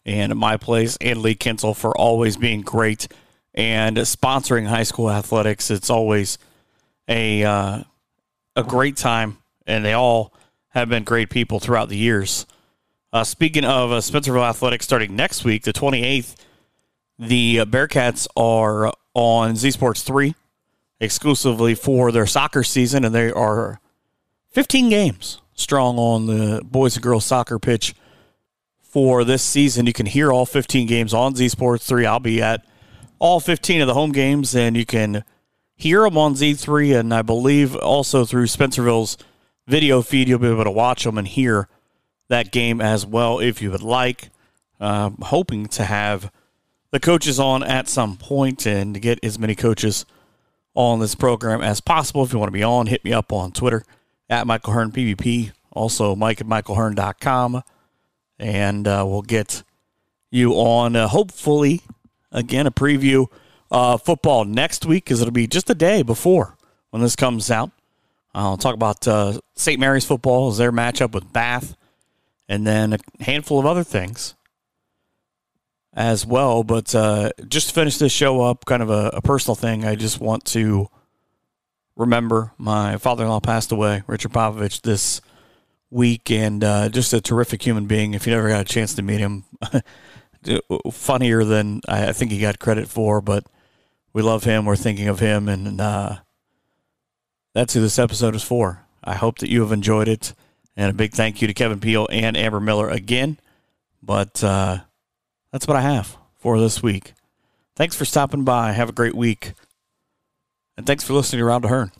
and My Place and Lee Kinstle for always being great and sponsoring high school athletics. It's always a uh, a great time, and they all have been great people throughout the years. Uh, speaking of uh, Spencerville Athletics, starting next week, the 28th, the Bearcats are on Z Sports 3 exclusively for their soccer season, and they are 15 games strong on the boys and girls soccer pitch for this season. You can hear all 15 games on Z Sports 3. I'll be at all 15 of the home games, and you can hear them on Z3, and I believe also through Spencerville's video feed, you'll be able to watch them and hear that game as well if you would like. Uh, hoping to have the coaches on at some point and to get as many coaches on this program as possible. If you want to be on, hit me up on Twitter at Michael Hearn PBP. Also, Mike at MichaelHearn.com. And uh, we'll get you on, uh, hopefully, again, a preview uh, football next week because it'll be just a day before when this comes out. I'll talk about uh, St. Mary's football as their matchup with Bath, and then a handful of other things as well. But uh, just to finish this show up, kind of a, a personal thing, I just want to remember my father in law passed away, Richard Popovich, this week, and uh, just a terrific human being. If you never got a chance to meet him, funnier than I think he got credit for, but we love him. We're thinking of him, and uh, that's who this episode is for. I hope that you have enjoyed it, and a big thank you to Kevin Peel and Amber Miller again. But uh, that's what I have for this week. Thanks for stopping by. Have a great week. And thanks for listening to Around the Hearn.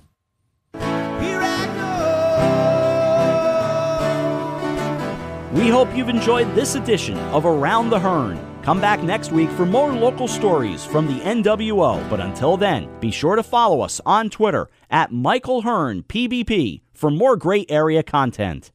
We hope you've enjoyed this edition of Around the Hearn. Come back next week for more local stories from the NWO. But until then, be sure to follow us on Twitter at Michael Hearn PBP for more great area content.